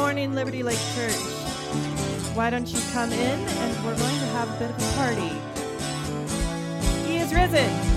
morning, Liberty Lake Church. Why don't you come in and we're going to have a bit of a party? He is risen.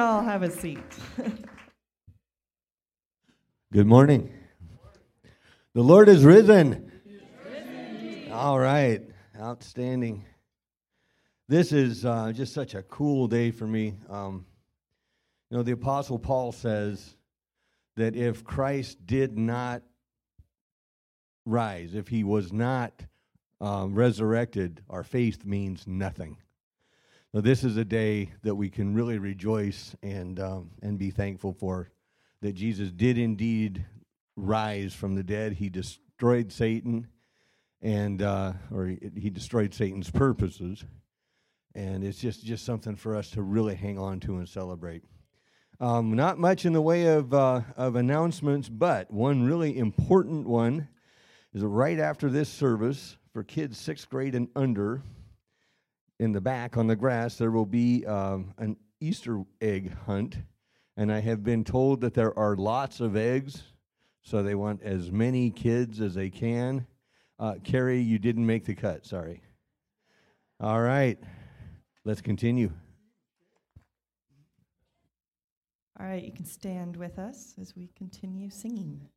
All have a seat. Good morning. The Lord is risen. All right. Outstanding. This is uh, just such a cool day for me. Um, you know, the Apostle Paul says that if Christ did not rise, if he was not um, resurrected, our faith means nothing. This is a day that we can really rejoice and um, and be thankful for that Jesus did indeed rise from the dead. He destroyed Satan, and uh, or he, he destroyed Satan's purposes, and it's just just something for us to really hang on to and celebrate. Um, not much in the way of uh, of announcements, but one really important one is right after this service for kids sixth grade and under. In the back on the grass, there will be um, an Easter egg hunt and I have been told that there are lots of eggs, so they want as many kids as they can. Uh, Carrie, you didn't make the cut, sorry. All right, let's continue. All right, you can stand with us as we continue singing.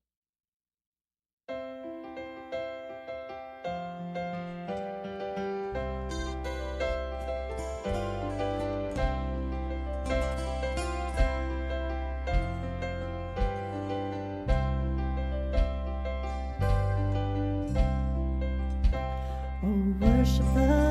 什么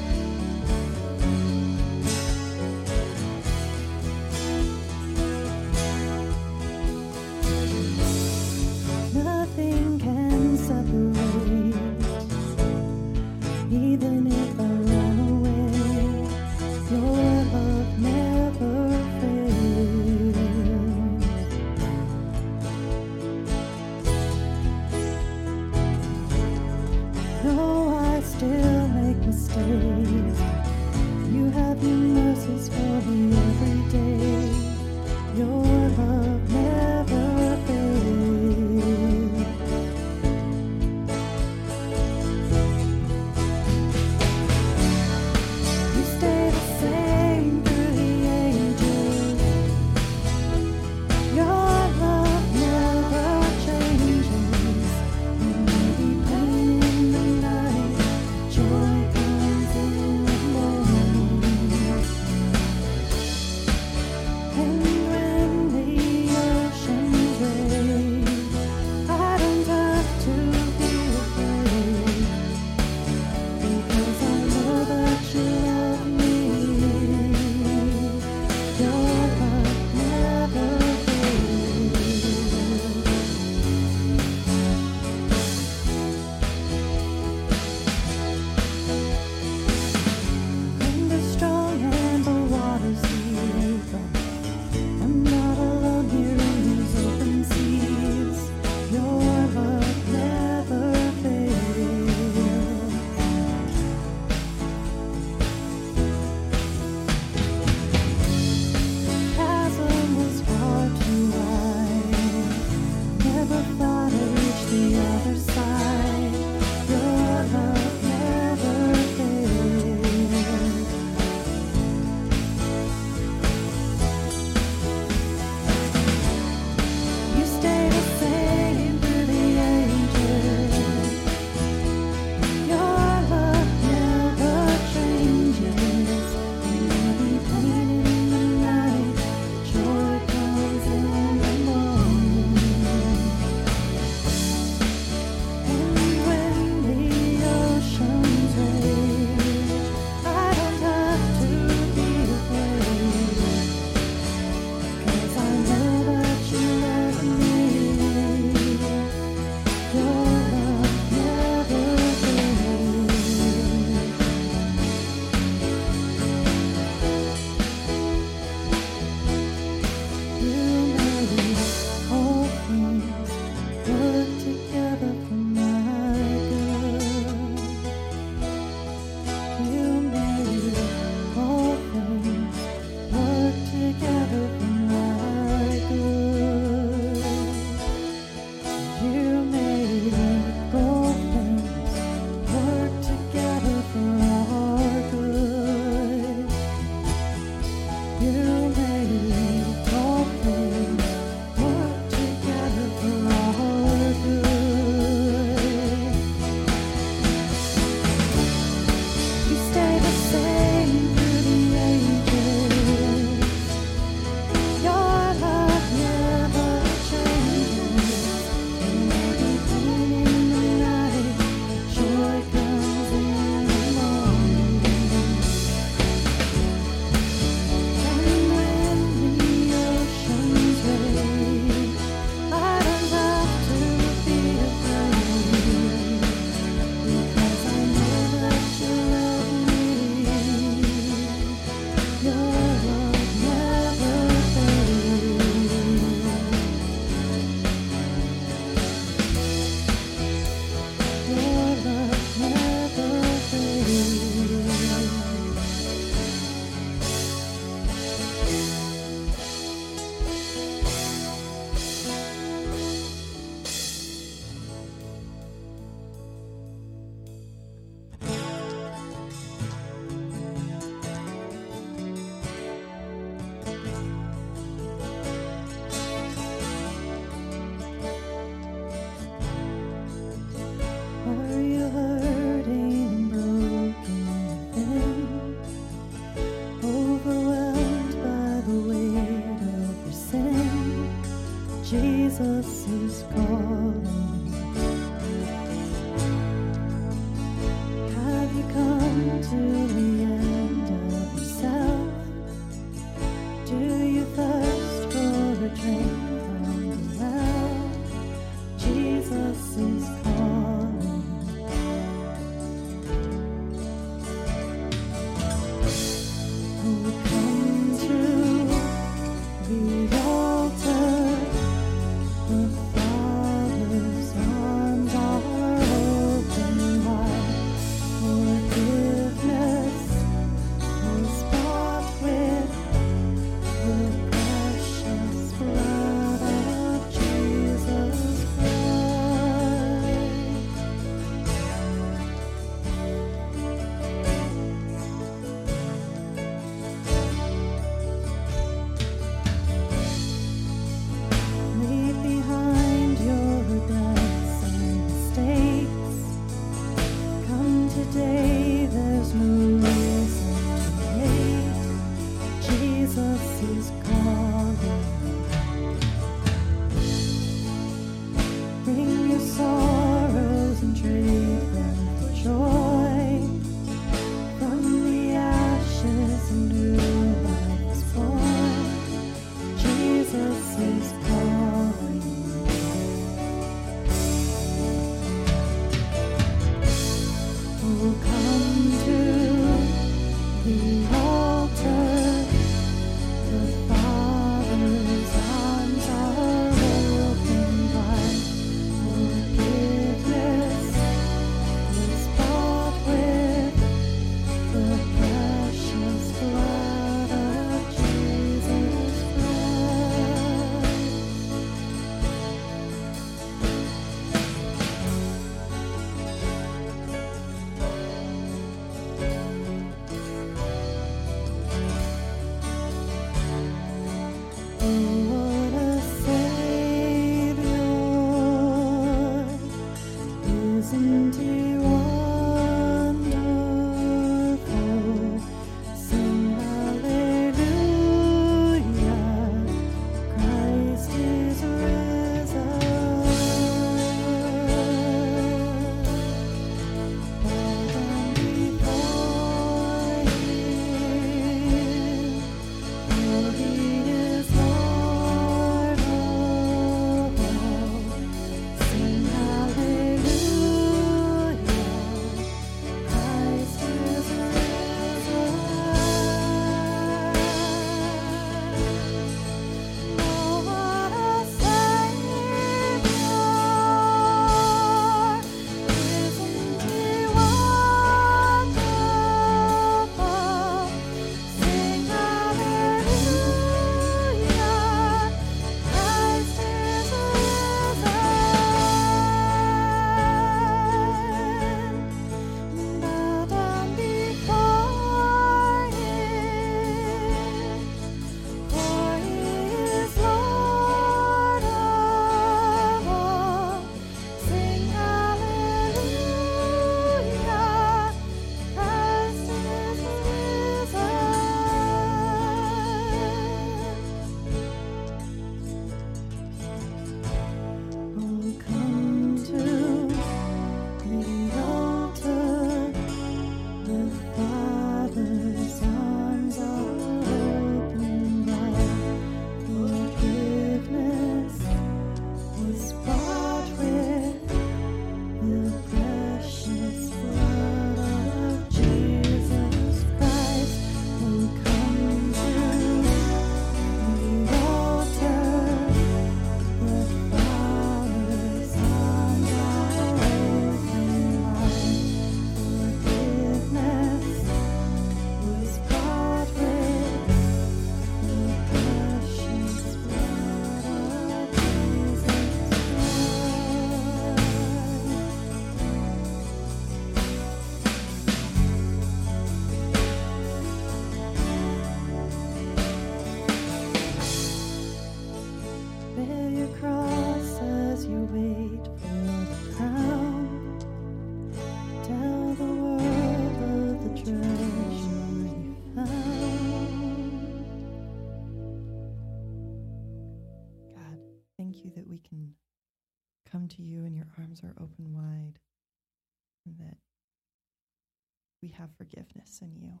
have forgiveness in you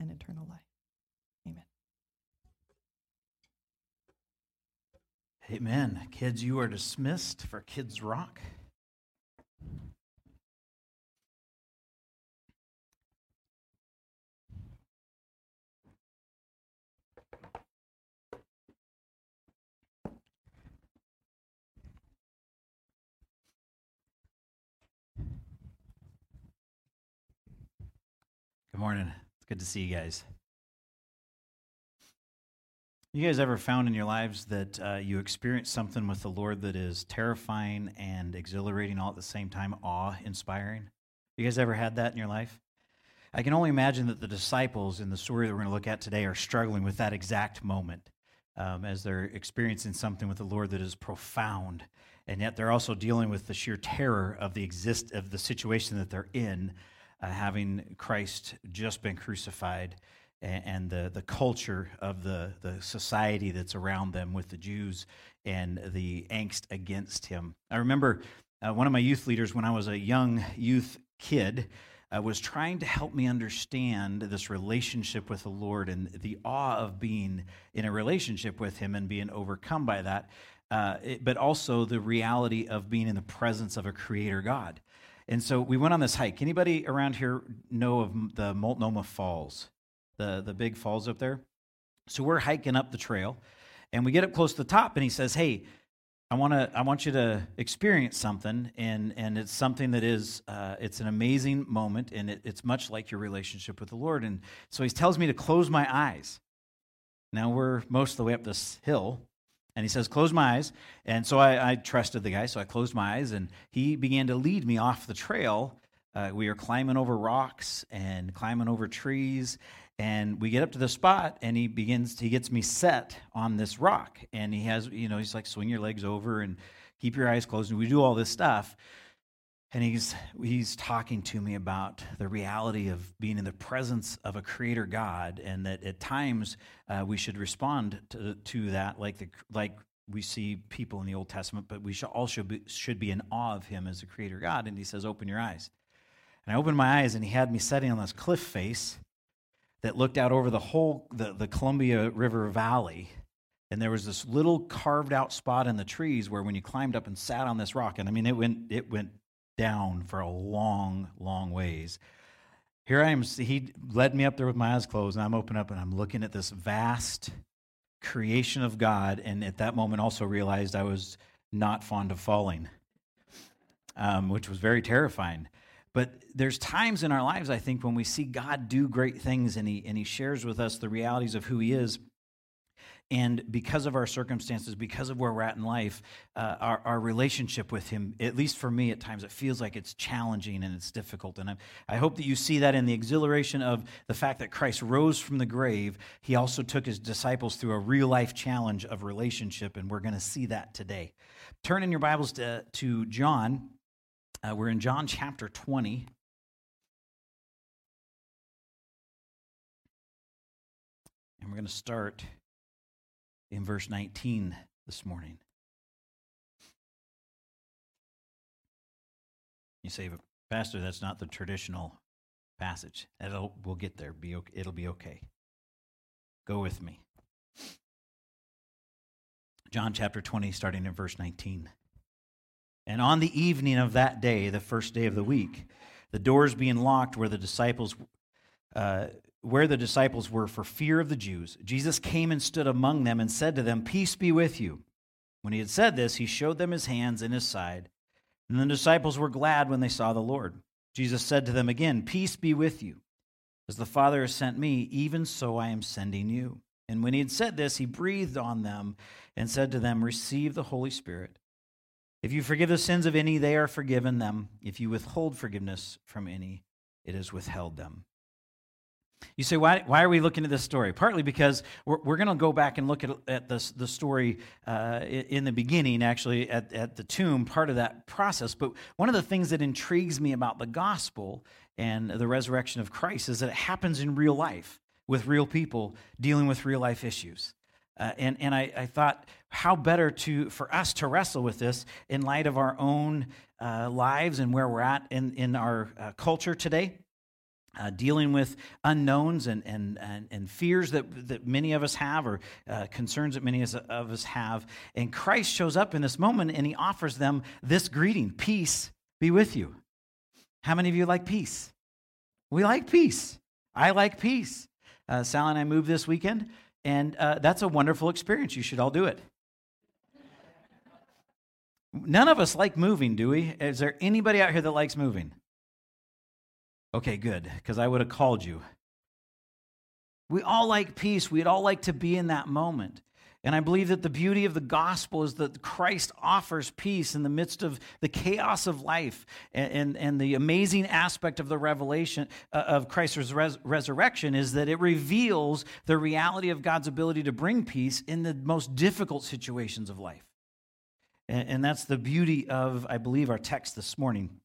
and eternal life. Amen. Amen. Kids, you are dismissed for Kids Rock. Morning. It's good to see you guys. You guys ever found in your lives that uh, you experience something with the Lord that is terrifying and exhilarating all at the same time, awe inspiring? You guys ever had that in your life? I can only imagine that the disciples in the story that we're going to look at today are struggling with that exact moment um, as they're experiencing something with the Lord that is profound, and yet they're also dealing with the sheer terror of the exist of the situation that they're in, uh, having Christ just been crucified and, and the, the culture of the, the society that's around them with the Jews and the angst against him. I remember uh, one of my youth leaders when I was a young youth kid uh, was trying to help me understand this relationship with the Lord and the awe of being in a relationship with Him and being overcome by that, uh, it- but also the reality of being in the presence of a Creator God. And so we went on this hike. Anybody around here know of the Multnomah Falls, the the big falls up there? So we're hiking up the trail, and we get up close to the top, and he says, "Hey." I want to. I want you to experience something, and and it's something that is. Uh, it's an amazing moment, and it, it's much like your relationship with the Lord. And so he tells me to close my eyes. Now we're most of the way up this hill, and he says, "Close my eyes." And so I, I trusted the guy, so I closed my eyes, and he began to lead me off the trail. Uh, we are climbing over rocks and climbing over trees, and we get up to the spot and he begins he gets me set on this rock and he has you know he's like swing your legs over and keep your eyes closed and we do all this stuff and he's he's talking to me about the reality of being in the presence of a creator God, and that at times uh, we should respond to, to that like the like we see people in the Old Testament, but we should also be, should be in awe of Him as a creator God. And He says, "Open your eyes." And I opened my eyes, and He had me sitting on this cliff face that looked out over the whole the, the Columbia River Valley. And there was this little carved out spot in the trees where when you climbed up and sat on this rock, and I mean it went it went down for a long, long ways. Here I am. He led me up there with my eyes closed, and I'm open up and I'm looking at this vast creation of God. And at that moment, also realized I was not fond of falling, um, which was very terrifying. But there's times in our lives, I think, when we see God do great things and he, and he shares with us the realities of who He is and because of our circumstances, because of where we're at in life, uh, our, our relationship with Him, at least for me at times, it feels like it's challenging and it's difficult. And I, I hope that you see that in the exhilaration of the fact that Christ rose from the grave. He also took His disciples through a real life challenge of relationship, and we're going to see that today. Turn in your Bibles to, to John. Uh, we're in John chapter 20. And we're going to start in verse 19 this morning. You say, Pastor, that's not the traditional passage. That'll, we'll get there. Be okay. It'll be okay. Go with me. John chapter 20, starting in verse 19. And on the evening of that day, the first day of the week, the doors being locked where the disciples uh, where the disciples were for fear of the Jews, Jesus came and stood among them and said to them, Peace be with you. When he had said this, he showed them his hands and his side. And the disciples were glad when they saw the Lord. Jesus said to them again, Peace be with you. As the Father has sent me, even so I am sending you. And when he had said this, he breathed on them and said to them, Receive the Holy Spirit. If you forgive the sins of any, they are forgiven them. If you withhold forgiveness from any, it is withheld them. You say, why, why are we looking at this story? Partly because we're, we're going to go back and look at, at this, the story uh, in the beginning, actually, at, at the tomb, part of that process. But one of the things that intrigues me about the gospel and the resurrection of Christ is that it happens in real life with real people dealing with real life issues. Uh, and and I, I, thought, how better to for us to wrestle with this in light of our own uh, lives and where we're at in, in our uh, culture today? Uh, dealing with unknowns and, and, and, and, fears that, that many of us have, or uh, concerns that many of us have. And Christ shows up in this moment and he offers them this greeting Peace be with you. How many of you like peace? We like peace. I like peace. Uh, Sal and I moved this weekend, and uh, that's a wonderful experience. You should all do it. None of us like moving, do we? Is there anybody out here that likes moving? Okay, good, because I would have called you. We all like peace. We'd all like to be in that moment. And I believe that the beauty of the gospel is that Christ offers peace in the midst of the chaos of life. And, and, and the amazing aspect of the revelation uh, of Christ's res- resurrection is that it reveals the reality of God's ability to bring peace in the most difficult situations of life. And, and that's the beauty of, I believe, our text this morning.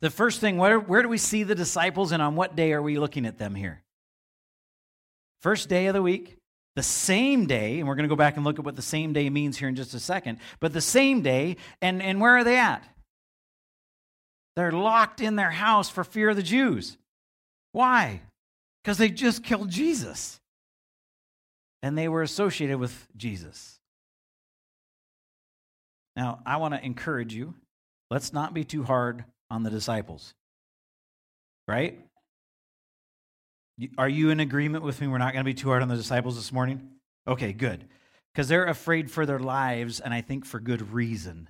The first thing, where, where do we see the disciples and on what day are we looking at them here? First day of the week, the same day, and we're going to go back and look at what the same day means here in just a second, but the same day, and, and where are they at? They're locked in their house for fear of the Jews. Why? Because they just killed Jesus. And they were associated with Jesus. Now, I want to encourage you let's not be too hard on the disciples. Right? Are you in agreement with me? We're not going to be too hard on the disciples this morning? Okay, good. Because they're afraid for their lives, and I think for good reason.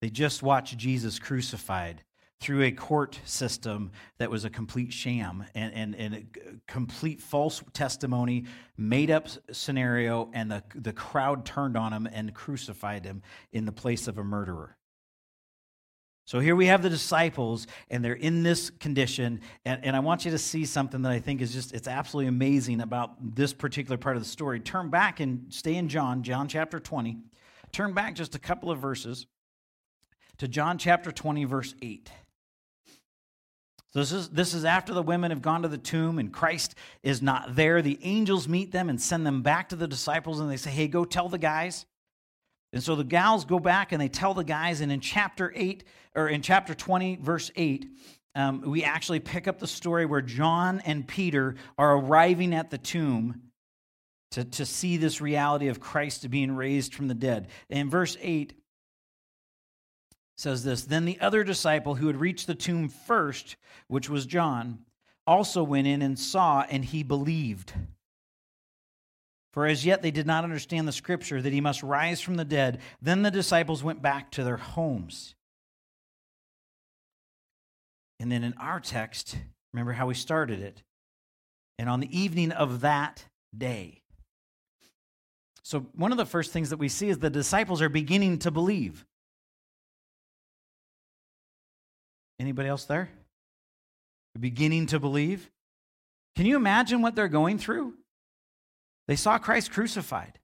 They just watched Jesus crucified through a court system that was a complete sham and, and, and a complete false testimony, made up scenario, and the, the crowd turned on him and crucified him in the place of a murderer. So here we have the disciples, and they're in this condition. And, and I want you to see something that I think is just, it's absolutely amazing about this particular part of the story. Turn back and stay in John, John chapter 20. Turn back just a couple of verses to John chapter 20, verse 8. So this is this is after the women have gone to the tomb and Christ is not there. The angels meet them and send them back to the disciples and they say, "Hey, go tell the guys." And so the gals go back and they tell the guys and in chapter 8 or in chapter 20 verse 8 um, we actually pick up the story where John and Peter are arriving at the tomb to, to see this reality of Christ being raised from the dead. in verse 8 says this Then the other disciple who had reached the tomb first, which was John, also went in and saw, and he believed. For as yet they did not understand the scripture that he must rise from the dead. Then the disciples went back to their homes. And then in our text, remember how we started it. And on the evening of that day. So, one of the first things that we see is the disciples are beginning to believe. Anybody else there? Beginning to believe? Can you imagine what they're going through? They saw Christ crucified.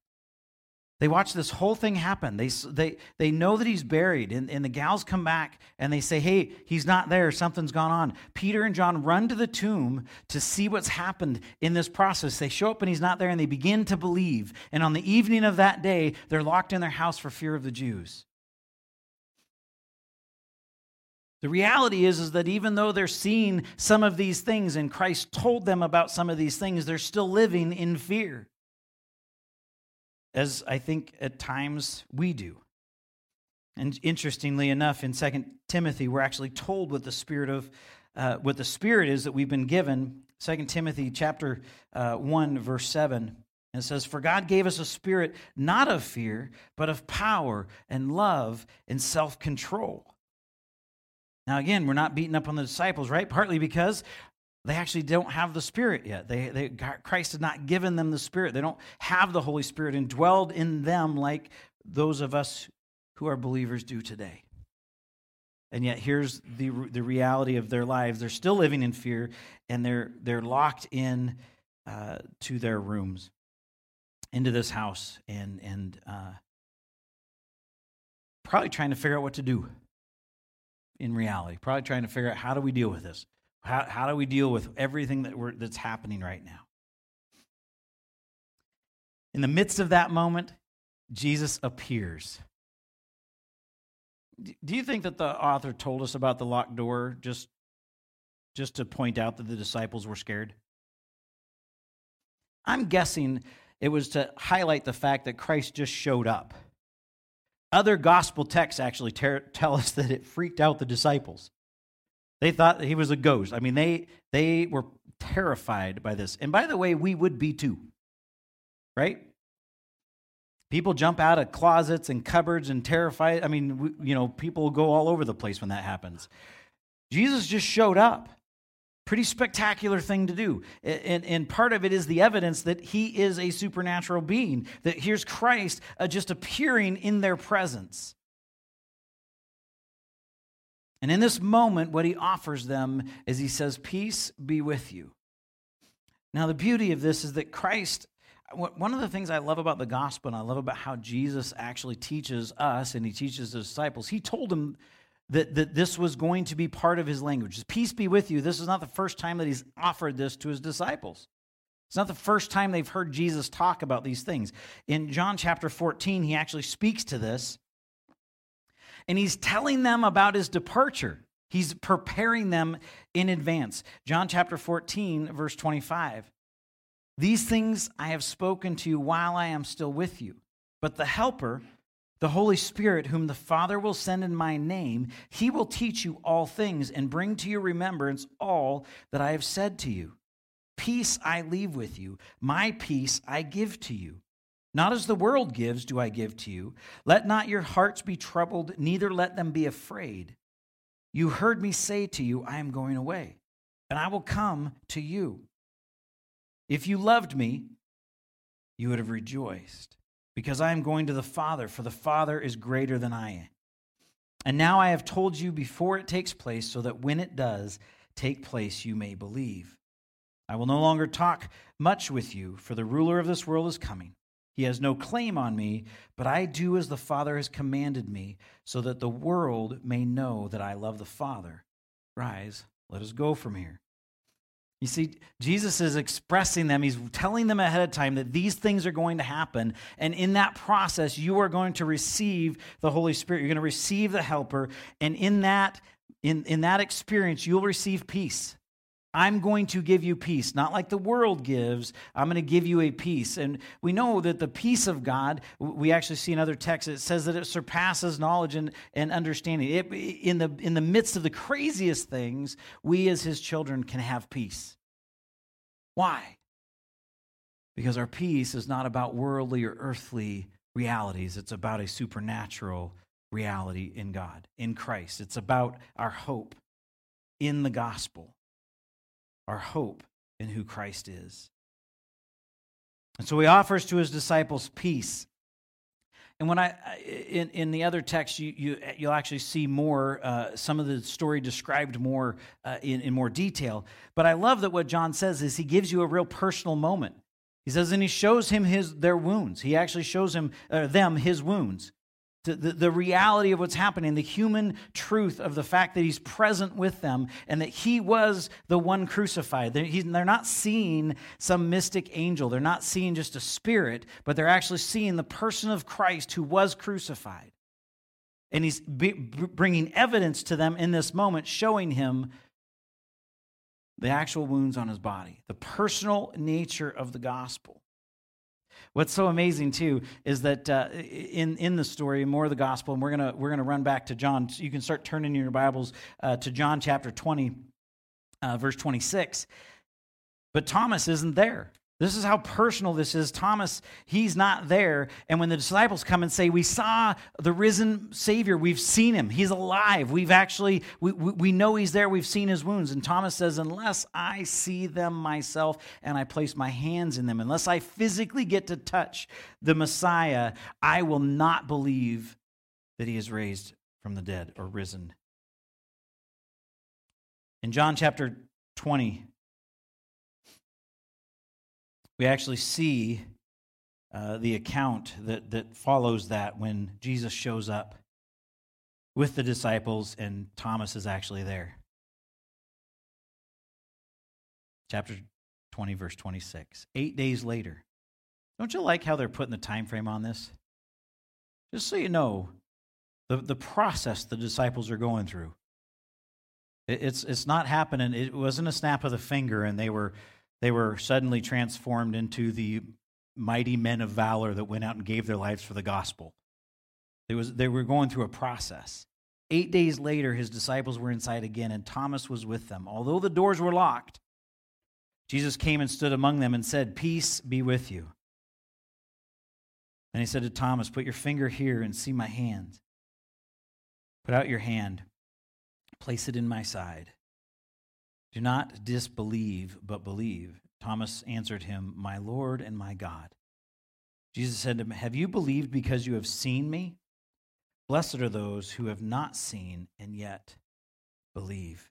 They watch this whole thing happen. They, they, they know that he's buried, and, and the gals come back and they say, Hey, he's not there. Something's gone on. Peter and John run to the tomb to see what's happened in this process. They show up and he's not there, and they begin to believe. And on the evening of that day, they're locked in their house for fear of the Jews. The reality is, is that even though they're seeing some of these things and Christ told them about some of these things, they're still living in fear. As I think at times we do. And interestingly enough, in 2 Timothy, we're actually told what the spirit of uh, what the spirit is that we've been given. 2 Timothy chapter uh, 1, verse 7. It says, For God gave us a spirit not of fear, but of power and love and self control. Now, again, we're not beating up on the disciples, right? Partly because they actually don't have the Spirit yet. They, they, Christ has not given them the Spirit. They don't have the Holy Spirit indwelled in them like those of us who are believers do today. And yet, here's the, the reality of their lives. They're still living in fear, and they're, they're locked in uh, to their rooms, into this house, and, and uh, probably trying to figure out what to do in reality. Probably trying to figure out how do we deal with this? How, how do we deal with everything that we're, that's happening right now? In the midst of that moment, Jesus appears. Do you think that the author told us about the locked door just, just to point out that the disciples were scared? I'm guessing it was to highlight the fact that Christ just showed up. Other gospel texts actually tell us that it freaked out the disciples. They thought he was a ghost. I mean, they, they were terrified by this. And by the way, we would be too, right? People jump out of closets and cupboards and terrified. I mean, we, you know, people go all over the place when that happens. Jesus just showed up. Pretty spectacular thing to do. And, and part of it is the evidence that he is a supernatural being, that here's Christ uh, just appearing in their presence. And in this moment, what he offers them is he says, Peace be with you. Now, the beauty of this is that Christ, one of the things I love about the gospel and I love about how Jesus actually teaches us and he teaches the disciples, he told them that, that this was going to be part of his language. Peace be with you. This is not the first time that he's offered this to his disciples. It's not the first time they've heard Jesus talk about these things. In John chapter 14, he actually speaks to this, and he's telling them about his departure. He's preparing them in advance. John chapter 14, verse 25. These things I have spoken to you while I am still with you. But the Helper, the Holy Spirit, whom the Father will send in my name, he will teach you all things and bring to your remembrance all that I have said to you. Peace I leave with you, my peace I give to you. Not as the world gives, do I give to you. Let not your hearts be troubled, neither let them be afraid. You heard me say to you, I am going away, and I will come to you. If you loved me, you would have rejoiced because I am going to the Father, for the Father is greater than I am. And now I have told you before it takes place, so that when it does take place, you may believe. I will no longer talk much with you, for the ruler of this world is coming. He has no claim on me, but I do as the Father has commanded me, so that the world may know that I love the Father. Rise, Let us go from here. You see, Jesus is expressing them. He's telling them ahead of time that these things are going to happen. And in that process, you are going to receive the Holy Spirit. You're going to receive the helper. And in that, in, in that experience, you'll receive peace. I'm going to give you peace, not like the world gives. I'm going to give you a peace. And we know that the peace of God, we actually see in other texts, it says that it surpasses knowledge and, and understanding. It, in, the, in the midst of the craziest things, we as his children can have peace. Why? Because our peace is not about worldly or earthly realities, it's about a supernatural reality in God, in Christ. It's about our hope in the gospel our hope in who Christ is. And so he offers to his disciples peace. And when I in, in the other text, you, you you'll actually see more uh, some of the story described more uh, in in more detail. But I love that what John says is he gives you a real personal moment. He says, and he shows him his their wounds. He actually shows him uh, them his wounds the, the, reality of what's happening, the human truth of the fact that he's present with them and that he was the one crucified. They're, they're, not seeing some mystic angel, they're not seeing just a spirit, but they're actually seeing the person of Christ who was crucified. And he's be, bringing evidence to them in this moment, showing him the actual wounds on his body, the personal nature of the gospel. What's so amazing too is that uh, in in the story, more of the gospel, and we're gonna we're gonna run back to John. You can start turning your Bibles uh, to John chapter twenty, uh, verse twenty six. But Thomas isn't there. This is how personal this is. Thomas, he's not there. And when the disciples come and say, We saw the risen Savior, we've seen him, he's alive. We've actually, we, we, know he's there, we've seen his wounds. And Thomas says, Unless I see them myself and I place my hands in them, unless I physically get to touch the Messiah, I will not believe that he is raised from the dead or risen. In John chapter 20, we actually see uh, the account that, that follows that when Jesus shows up with the disciples and Thomas is actually there. Chapter 20, verse 26. Eight days later. Don't you like how they're putting the time frame on this? Just so you know, the, the process the disciples are going through. It, it's, it's not happening. It wasn't a snap of the finger and they were they were suddenly transformed into the mighty men of valor that went out and gave their lives for the gospel. It was, they were going through a process. Eight days later, his disciples were inside again, and Thomas was with them. Although the doors were locked, Jesus came and stood among them and said, Peace be with you. And he said to Thomas, Put your finger here and see my hand. Put out your hand, place it in my side. Do not disbelieve, but believe. Thomas answered him, My Lord and my God. Jesus said to him, Have you believed because you have seen me? Blessed are those who have not seen and yet believe.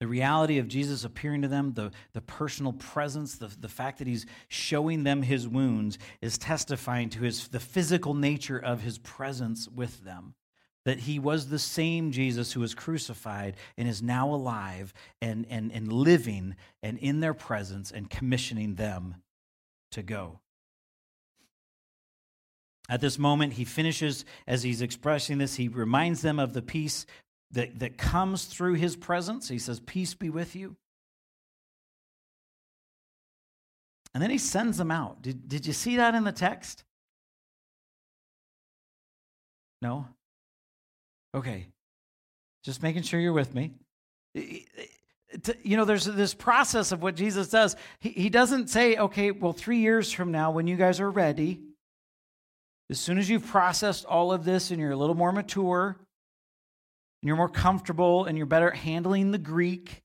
The reality of Jesus appearing to them, the, the personal presence, the, the fact that he's showing them his wounds, is testifying to his, the physical nature of his presence with them that he was the same Jesus who was crucified and is now alive and, and, and living and in their presence and commissioning them to go. At this moment, he finishes, as he's expressing this, he reminds them of the peace that, that comes through his presence. He says, Peace be with you. And then he sends them out. Did, did you see that in the text? No? Okay. Just making sure you're with me. You know, there's this process of what Jesus does. He, doesn't say, okay, well, three years from now, when you guys are ready, as soon as you've processed all of this and you're a little more mature, and you're more comfortable and you're better at handling the Greek,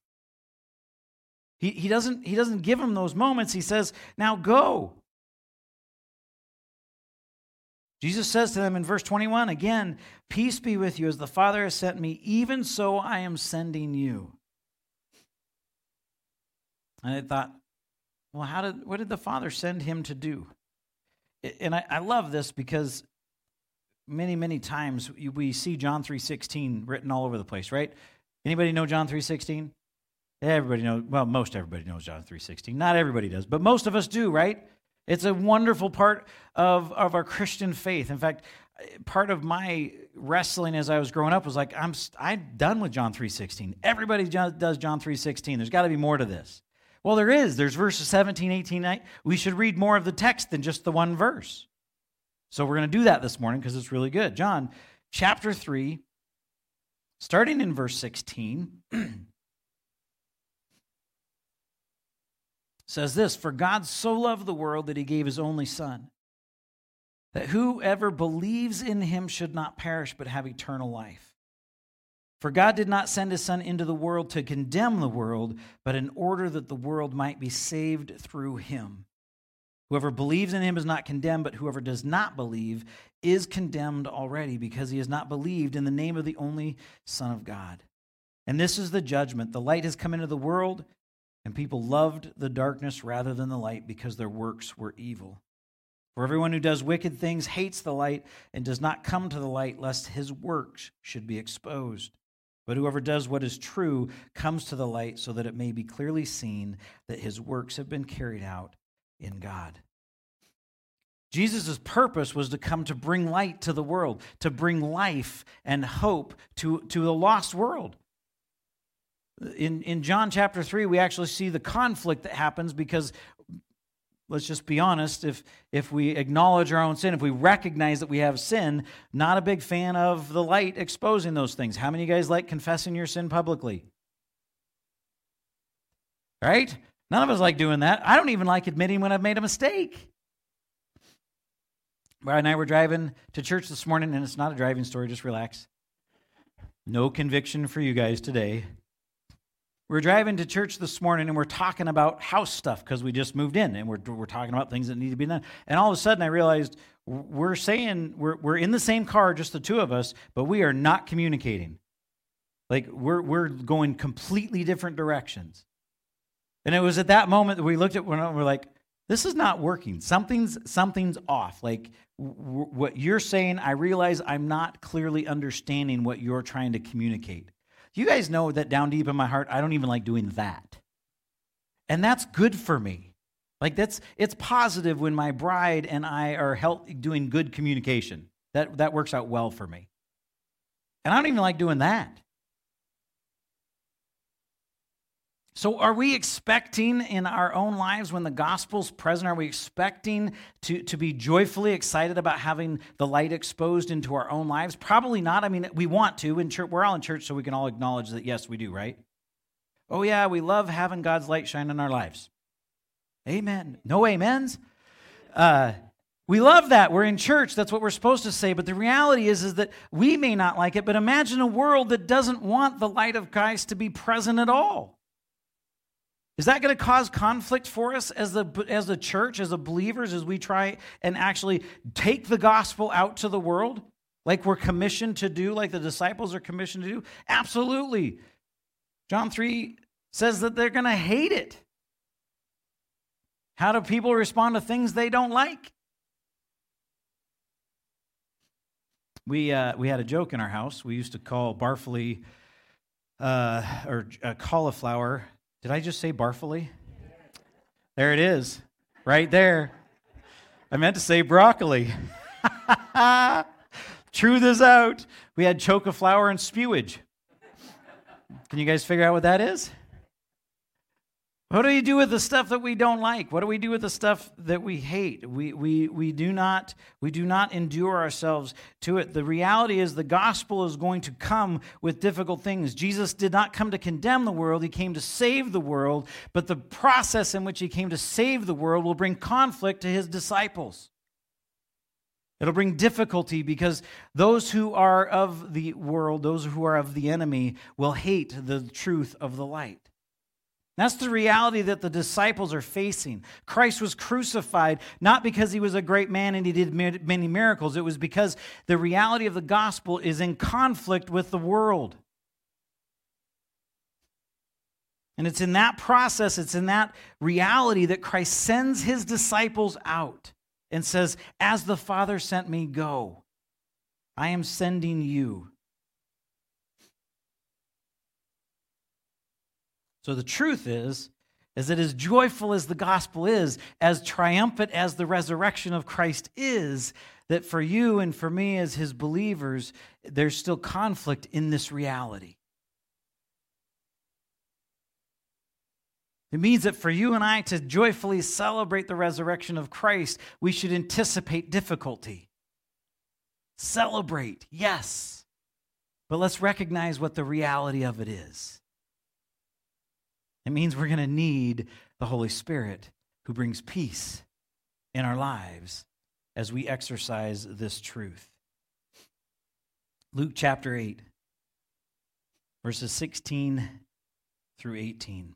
he, he, doesn't, he doesn't give them those moments. He says, now go. Jesus says to them in verse 21 again, Peace be with you, as the Father has sent me, even so I am sending you. And I thought, well, how did what did the Father send him to do? And I, I love this because many, many times we see John 3.16 written all over the place, right? Anybody know John 3.16? Everybody knows, well, most everybody knows John 3.16. Not everybody does, but most of us do, right? It's a wonderful part of, of our Christian faith. In fact, part of my wrestling as I was growing up was like, I'm, I'm done with John 3.16. Everybody does John 3.16. There's got to be more to this. Well, there is. There's verses 17, 18, 19. We should read more of the text than just the one verse. So we're going to do that this morning because it's really good. John chapter 3, starting in verse 16, says this For God so loved the world that he gave his only Son, that whoever believes in him should not perish but have eternal life. For God did not send his Son into the world to condemn the world, but in order that the world might be saved through him. Whoever believes in him is not condemned, but whoever does not believe is condemned already because he has not believed in the name of the only Son of God. And this is the judgment. The light has come into the world, and people loved the darkness rather than the light because their works were evil. For everyone who does wicked things hates the light and does not come to the light, lest his works should be exposed. But whoever does what is true comes to the light so that it may be clearly seen that his works have been carried out in God. Jesus' purpose was to come to bring light to the world, to bring life and hope to, to the lost world. In, in John chapter 3, we actually see the conflict that happens because let's just be honest if if we acknowledge our own sin if we recognize that we have sin not a big fan of the light exposing those things. How many of you guys like confessing your sin publicly? Right? None of us like doing that. I don't even like admitting when i've made a mistake. Brian and I were driving to church this morning, and it's not a driving story, just relax. No conviction for you guys today. We're driving to church this morning and we're talking about house stuff because we just moved in and we're, we're talking about things that need to be done. And all of a sudden I realized we're saying we're, we're in the same car, just the two of us, but we are not communicating. Like we're, we're going completely different directions. And it was at that moment that we looked at one and we're like, this is not working. Something's, something's off. Like w- what you're saying, I realize I'm not clearly understanding what you're trying to communicate. You guys know that down deep in my heart, I don't even like doing that. And that's good for me. Like that's it's positive when my bride and I are help, doing good communication. That that works out well for me. And I don't even like doing that. So, are we expecting in our own lives when the gospel's present, are we expecting to, to be joyfully excited about having the light exposed into our own lives? Probably not. I mean, we want to. In church, we're all in church, so we can all acknowledge that, yes, we do, right? Oh, yeah, we love having God's light shine in our lives. Amen. No amens? Uh, we love that. We're in church. That's what we're supposed to say. But the reality is, is that we may not like it, but imagine a world that doesn't want the light of Christ to be present at all. Is that going to cause conflict for us as the, as the church, as the believers, as we try and actually take the gospel out to the world like we're commissioned to do, like the disciples are commissioned to do? Absolutely. John 3 says that they're going to hate it. How do people respond to things they don't like? We, uh, we had a joke in our house. We used to call Barfley uh, or uh, cauliflower did I just say barfully? There it is, right there. I meant to say broccoli. Truth is out. We had choka flour and spewage. Can you guys figure out what that is? What do we do with the stuff that we don't like? What do we do with the stuff that we hate? We, we, we, do not, we do not endure ourselves to it. The reality is the gospel is going to come with difficult things. Jesus did not come to condemn the world, he came to save the world, but the process in which he came to save the world will bring conflict to his disciples. It'll bring difficulty because those who are of the world, those who are of the enemy, will hate the truth of the light. That's the reality that the disciples are facing. Christ was crucified not because he was a great man and he did many miracles, it was because the reality of the gospel is in conflict with the world. And it's in that process, it's in that reality that Christ sends his disciples out and says, As the Father sent me, go. I am sending you. So the truth is, is that as joyful as the gospel is, as triumphant as the resurrection of Christ is, that for you and for me as his believers, there's still conflict in this reality. It means that for you and I to joyfully celebrate the resurrection of Christ, we should anticipate difficulty. Celebrate, yes, but let's recognize what the reality of it is. It means we're going to need the Holy Spirit who brings peace in our lives as we exercise this truth. Luke chapter 8, verses 16 through 18.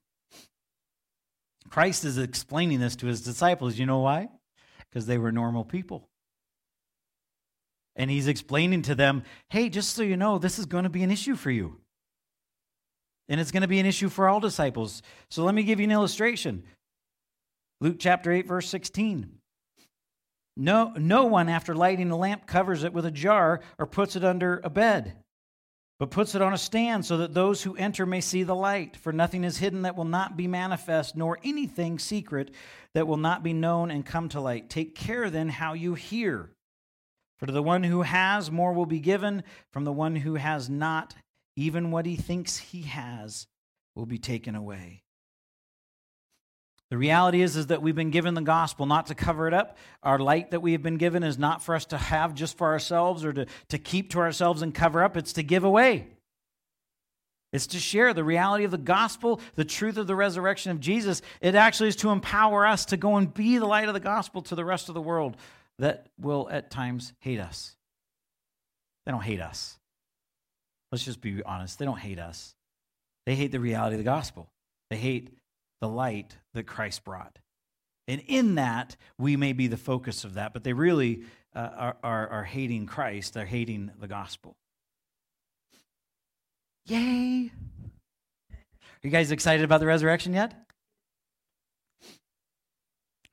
Christ is explaining this to his disciples. You know why? Because they were normal people. And he's explaining to them, hey, just so you know, this is going to be an issue for you. And it's going to be an issue for all disciples. So let me give you an illustration. Luke chapter 8, verse 16. No, no one, after lighting a lamp, covers it with a jar or puts it under a bed, but puts it on a stand so that those who enter may see the light. For nothing is hidden that will not be manifest, nor anything secret that will not be known and come to light. Take care then how you hear. For to the one who has, more will be given. From the one who has not, even what he thinks he has will be taken away. The reality is, is that we've been given the gospel not to cover it up. Our light that we have been given is not for us to have just for ourselves or to, to keep to ourselves and cover up, it's to give away. It's to share the reality of the gospel, the truth of the resurrection of Jesus. It actually is to empower us to go and be the light of the gospel to the rest of the world that will at times hate us. They don't hate us. Let's just be honest. They don't hate us. They hate the reality of the gospel. They hate the light that Christ brought. And in that, we may be the focus of that, but they really uh, are, are, are hating Christ. They're hating the gospel. Yay! Are you guys excited about the resurrection yet?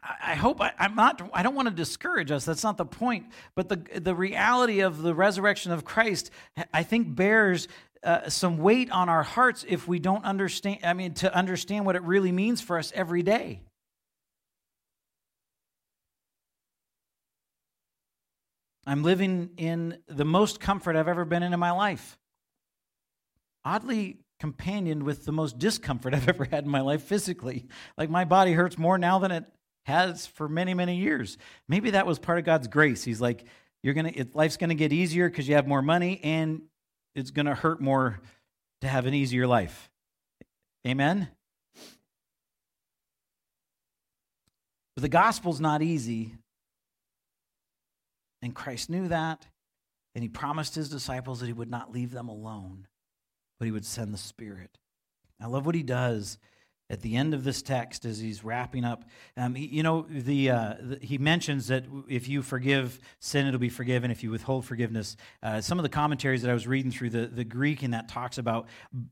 I hope I, am not. I don't want to discourage us. That's not the point. But the the reality of the resurrection of Christ, I think, bears uh, some weight on our hearts if we don't understand. I mean, to understand what it really means for us every day. I'm living in the most comfort I've ever been in in my life. Oddly companioned with the most discomfort I've ever had in my life physically. Like my body hurts more now than it has for many, many years. Maybe that was part of God's grace. He's like, you're gonna, it, life's gonna get easier because you have more money, and it's gonna hurt more to have an easier life. Amen. But the gospel's not easy, and Christ knew that, and He promised His disciples that He would not leave them alone, but He would send the Spirit. I love what He does at the end of this text as he's wrapping up. Um, he, you know the, uh, the, he mentions that if you forgive sin it'll be forgiven. If you withhold forgiveness uh, some of the commentaries that i was reading through the, the greek and that talks about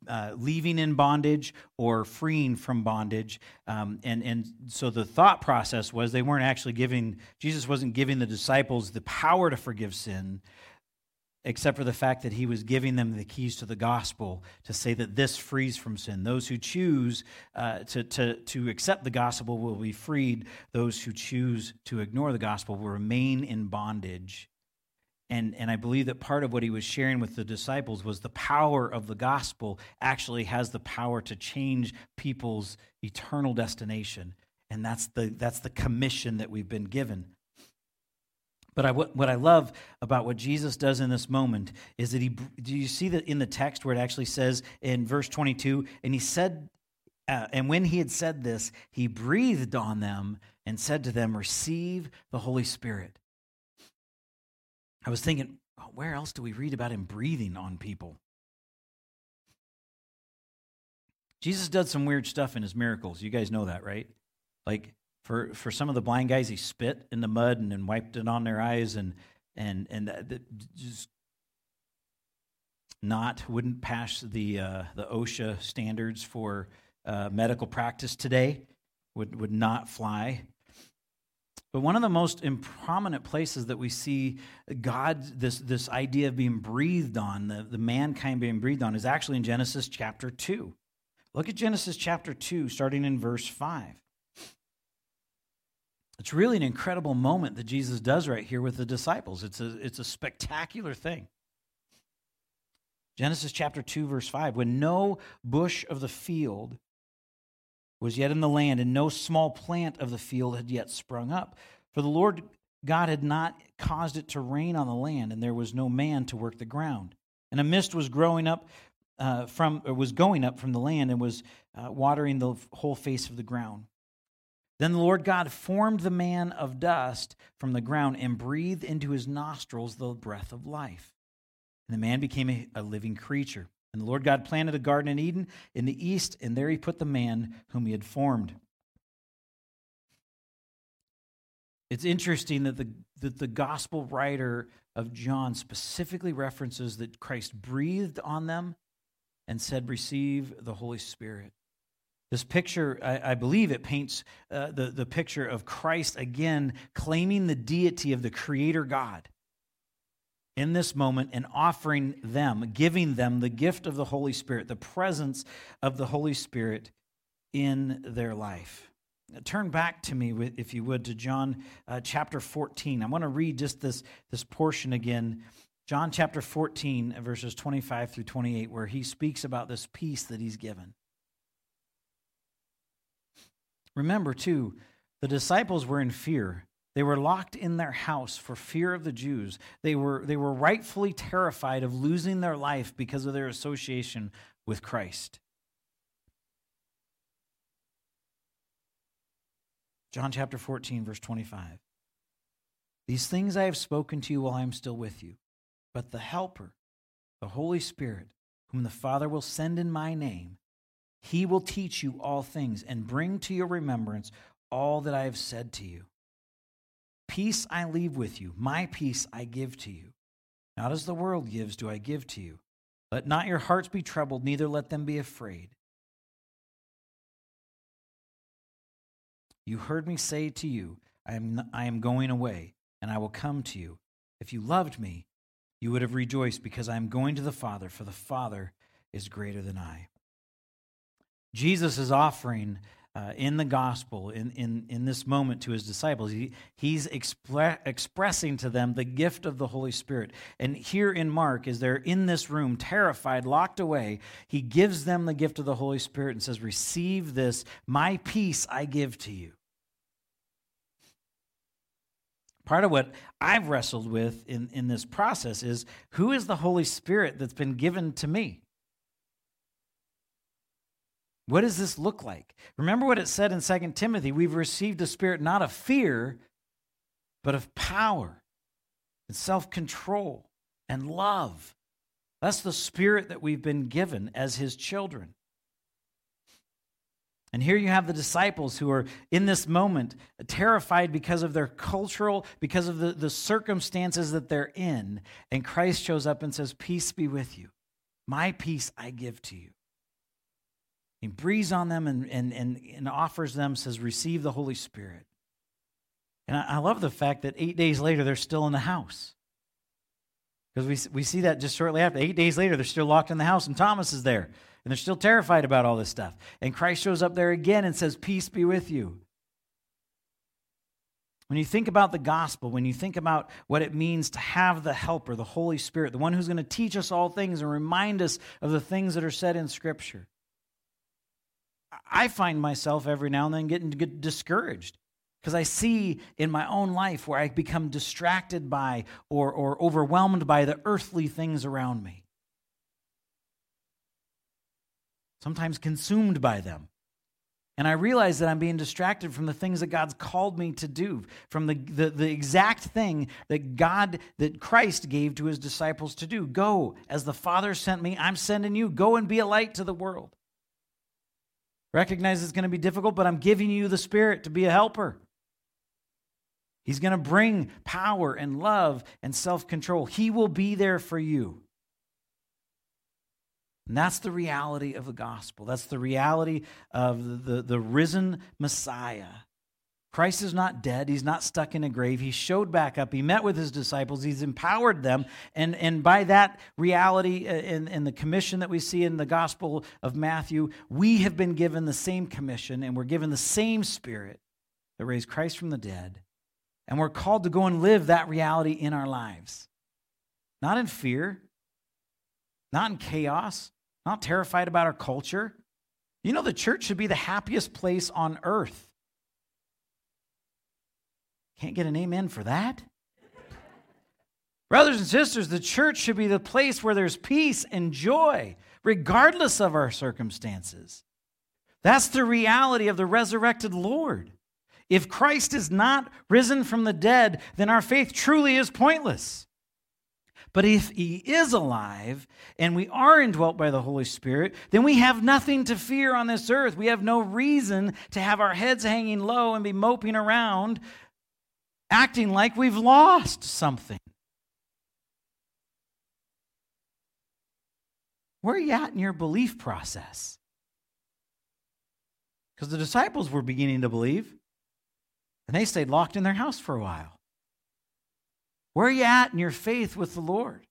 uh, leaving in bondage or freeing from bondage. Um, and, and so the thought process was they weren't actually giving jesus wasn't giving the disciples the power to forgive sin except for the fact that he was giving them the keys to the gospel to say that this frees from sin. Those who choose uh, to, to, to accept the gospel will be freed. Those who choose to ignore the gospel will remain in bondage. And, and I believe that part of what he was sharing with the disciples was the power of the gospel actually has the power to change people's eternal destination. And that's the, that's the commission that we've been given. But I, what, I love about what Jesus does in this moment is that he, do you see that in the text where it actually says in verse 22, and he said, uh, and when he had said this, he breathed on them and said to them, Receive the Holy Spirit. I was thinking, where else do we read about him breathing on people? Jesus does some weird stuff in his miracles. You guys know that, right? Like for, for some of the blind guys, he spit in the mud and then wiped it on their eyes and, and, and that, just not, wouldn't pass the, uh, the OSHA standards for uh, medical practice today, would, would not fly. But one of the most prominent places that we see God, this, this idea of being breathed on, the, the mankind being breathed on, is actually in Genesis chapter 2. Look at Genesis chapter 2, starting in verse 5. It's really an incredible moment that Jesus does right here with the disciples. It's a, it's a spectacular thing. Genesis chapter 2, verse 5. When no bush of the field was yet in the land, and no small plant of the field had yet sprung up, for the Lord God had not caused it to rain on the land, and there was no man to work the ground. And a mist was growing up uh, from, was going up from the land and was uh, watering the whole face of the ground. Then the Lord God formed the man of dust from the ground and breathed into his nostrils the breath of life. And the man became a, living creature. And the Lord God planted a garden in Eden in the east, and there he put the man whom he had formed. It's interesting that the, that the gospel writer of John specifically references that Christ breathed on them and said, Receive the Holy Spirit. This picture, I, I believe it paints uh, the, the picture of Christ again claiming the deity of the Creator God in this moment and offering them, giving them the gift of the Holy Spirit, the presence of the Holy Spirit in their life. Turn back to me, if you would, to John uh, chapter 14. I want to read just this, this portion again. John chapter 14, verses 25 through 28, where he speaks about this peace that he's given. Remember, too, the disciples were in fear. They were locked in their house for fear of the Jews. They were, they were rightfully terrified of losing their life because of their association with Christ. John chapter 14, verse 25. These things I have spoken to you while I am still with you. But the Helper, the Holy Spirit, whom the Father will send in my name, he will teach you all things and bring to your remembrance all that I have said to you. Peace I leave with you, my peace I give to you. Not as the world gives, do I give to you. Let not your hearts be troubled, neither let them be afraid. You heard me say to you, I am, I am going away, and I will come to you. If you loved me, you would have rejoiced because I am going to the Father, for the Father is greater than I. Jesus is offering uh, in the gospel, in, in, in this moment to his disciples, he, he's expre- expressing to them the gift of the Holy Spirit. And here in Mark, as they're in this room, terrified, locked away, he gives them the gift of the Holy Spirit and says, Receive this, my peace I give to you. Part of what I've wrestled with in, in this process is who is the Holy Spirit that's been given to me? What does this look like? Remember what it said in 2 Timothy we've received a spirit not of fear, but of power and self control and love. That's the spirit that we've been given as his children. And here you have the disciples who are in this moment terrified because of their cultural, because of the, the circumstances that they're in. And Christ shows up and says, Peace be with you. My peace I give to you. He breathes on them and, and, and, and offers them, says, Receive the Holy Spirit. And I, I love the fact that eight days later, they're still in the house. Because we, we see that just shortly after. Eight days later, they're still locked in the house, and Thomas is there. And they're still terrified about all this stuff. And Christ shows up there again and says, Peace be with you. When you think about the gospel, when you think about what it means to have the helper, the Holy Spirit, the one who's going to teach us all things and remind us of the things that are said in Scripture, I find myself every now and then getting get discouraged because I see in my own life where I become distracted by or, or overwhelmed by the earthly things around me. Sometimes consumed by them. And I realize that I'm being distracted from the things that God's called me to do, from the, the, the, exact thing that God, that Christ gave to his disciples to do. Go, as the Father sent me, I'm sending you. Go and be a light to the world. Recognize it's going to be difficult, but I'm giving you the Spirit to be a helper. He's going to bring power and love and self control. He will be there for you. And that's the reality of the gospel. That's the reality of the, the, the risen Messiah Christ is not dead. He's not stuck in a grave. He showed back up. He met with his disciples. He's empowered them. And, and by that reality and, uh, the commission that we see in the Gospel of Matthew, we have been given the same commission and we're given the same spirit that raised Christ from the dead. And we're called to go and live that reality in our lives. Not in fear, not in chaos, not terrified about our culture. You know, the church should be the happiest place on earth. Can't get an amen for that? Brothers and sisters, the church should be the place where there's peace and joy, regardless of our circumstances. That's the reality of the resurrected Lord. If Christ is not risen from the dead, then our faith truly is pointless. But if he is alive and we are indwelt by the Holy Spirit, then we have nothing to fear on this earth. We have no reason to have our heads hanging low and be moping around acting like we've lost something. Where are you at in your belief process? Because the disciples were beginning to believe, and they stayed locked in their house for a while. Where are you at in your faith with the Lord?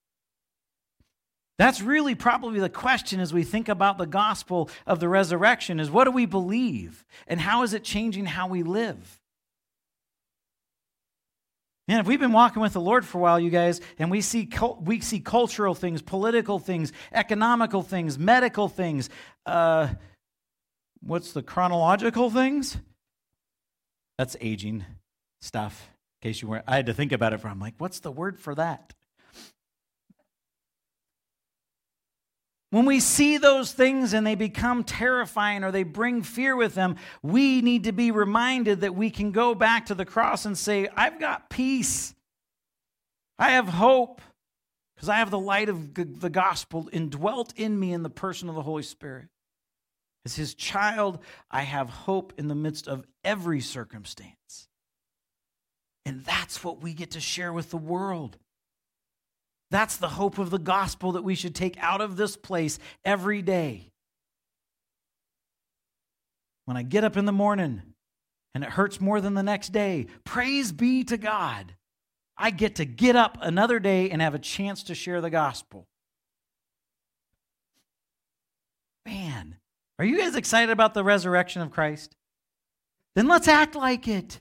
That's really probably the question as we think about the gospel of the resurrection is what do we believe and how is it changing how we live? Man, if we've been walking with the Lord for a while, you guys, and we see we see cultural things, political things, economical things, medical things, uh, what's the chronological things? That's aging stuff. In case you weren't, I had to think about it for. I'm like, what's the word for that? When we see those things and they become terrifying or they bring fear with them, we need to be reminded that we can go back to the cross and say, I've got peace. I have hope because I have the light of the gospel indwelt in me in the person of the Holy Spirit. As his child, I have hope in the midst of every circumstance. And that's what we get to share with the world. That's the hope of the gospel that we should take out of this place every day. When I get up in the morning and it hurts more than the next day, praise be to God. I get to get up another day and have a chance to share the gospel. Man, are you guys excited about the resurrection of Christ? Then let's act like it.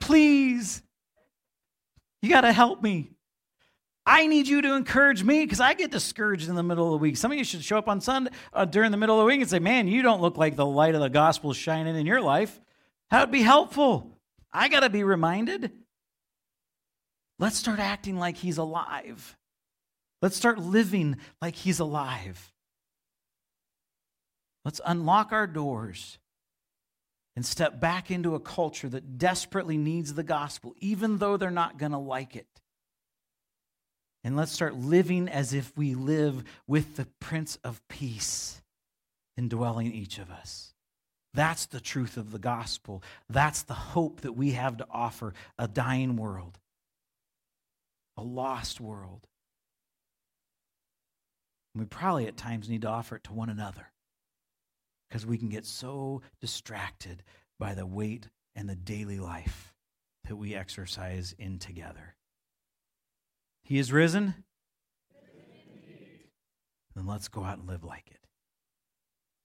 Please. You got to help me. I need you to encourage me because I get discouraged in the middle of the week. Some of you should show up on Sunday uh, during the middle of the week and say, Man, you don't look like the light of the gospel shining in your life. That would be helpful. I got to be reminded. Let's start acting like he's alive. Let's start living like he's alive. Let's unlock our doors and step back into a culture that desperately needs the gospel, even though they're not going to like it. And let's start living as if we live with the Prince of Peace indwelling each of us. That's the truth of the gospel. That's the hope that we have to offer a dying world, a lost world. And we probably at times need to offer it to one another because we can get so distracted by the weight and the daily life that we exercise in together. He is risen? Then let's go out and live like it.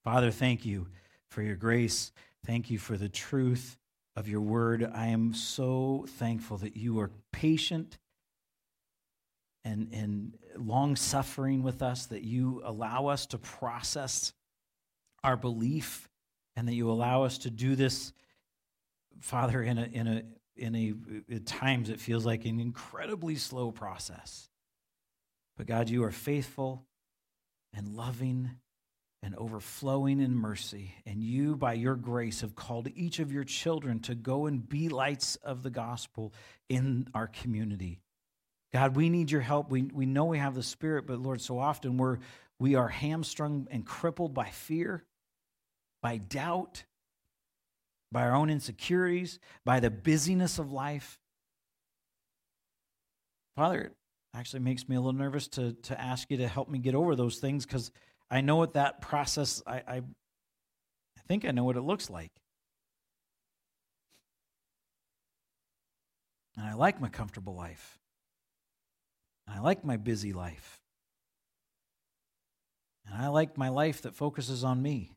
Father, thank you for your grace. Thank you for the truth of your word. I am so thankful that you are patient and, and long suffering with us, that you allow us to process our belief, and that you allow us to do this, Father, in a, in a, in a at times it feels like an incredibly slow process. But God, you are faithful and loving and overflowing in mercy. And you, by your grace, have called each of your children to go and be lights of the gospel in our community. God, we need your help. We, we know we have the Spirit, but Lord, so often we're, we are hamstrung and crippled by fear, by doubt, by our own insecurities, by the busyness of life. Father, it actually makes me a little nervous to, to ask you to help me get over those things because I know what that process, I, I, I think I know what it looks like. And I like my comfortable life. And I like my busy life. And I like my life that focuses on me.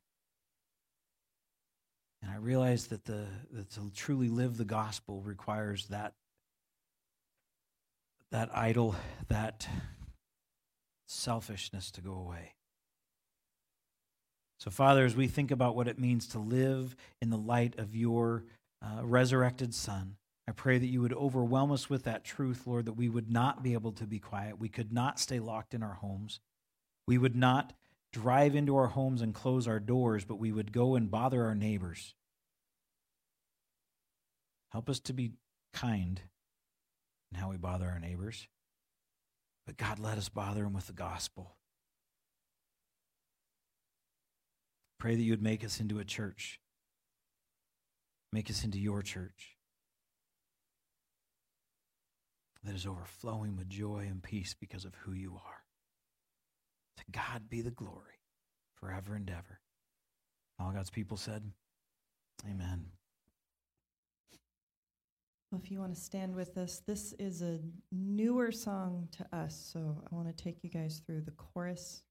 And I realize that, the, that to truly live the gospel requires that, that idol, that selfishness to go away. So, Father, as we think about what it means to live in the light of your uh, resurrected Son, I pray that you would overwhelm us with that truth, Lord, that we would not be able to be quiet. We could not stay locked in our homes. We would not drive into our homes and close our doors, but we would go and bother our neighbors. Help us to be kind in how we bother our neighbors. But God, let us bother them with the gospel. Pray that you would make us into a church. Make us into your church that is overflowing with joy and peace because of who you are. To God be the glory forever and ever. All God's people said, Amen. Well, if you want to stand with us, this is a newer song to us, so I want to take you guys through the chorus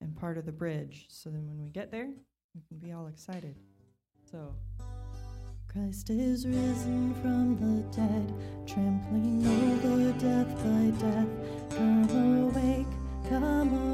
and part of the bridge. So then when we get there, we can be all excited. So. Christ is risen from the dead, trampling over death by death. Come awake, come awake,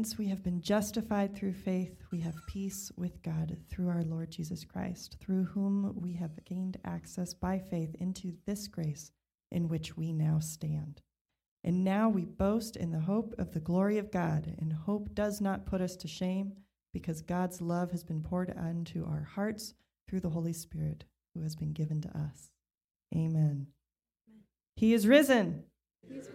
Since we have been justified through faith, we have peace with God through our Lord Jesus Christ, through whom we have gained access by faith into this grace in which we now stand. And now we boast in the hope of the glory of God, and hope does not put us to shame, because God's love has been poured into our hearts through the Holy Spirit who has been given to us. Amen. He is risen. He's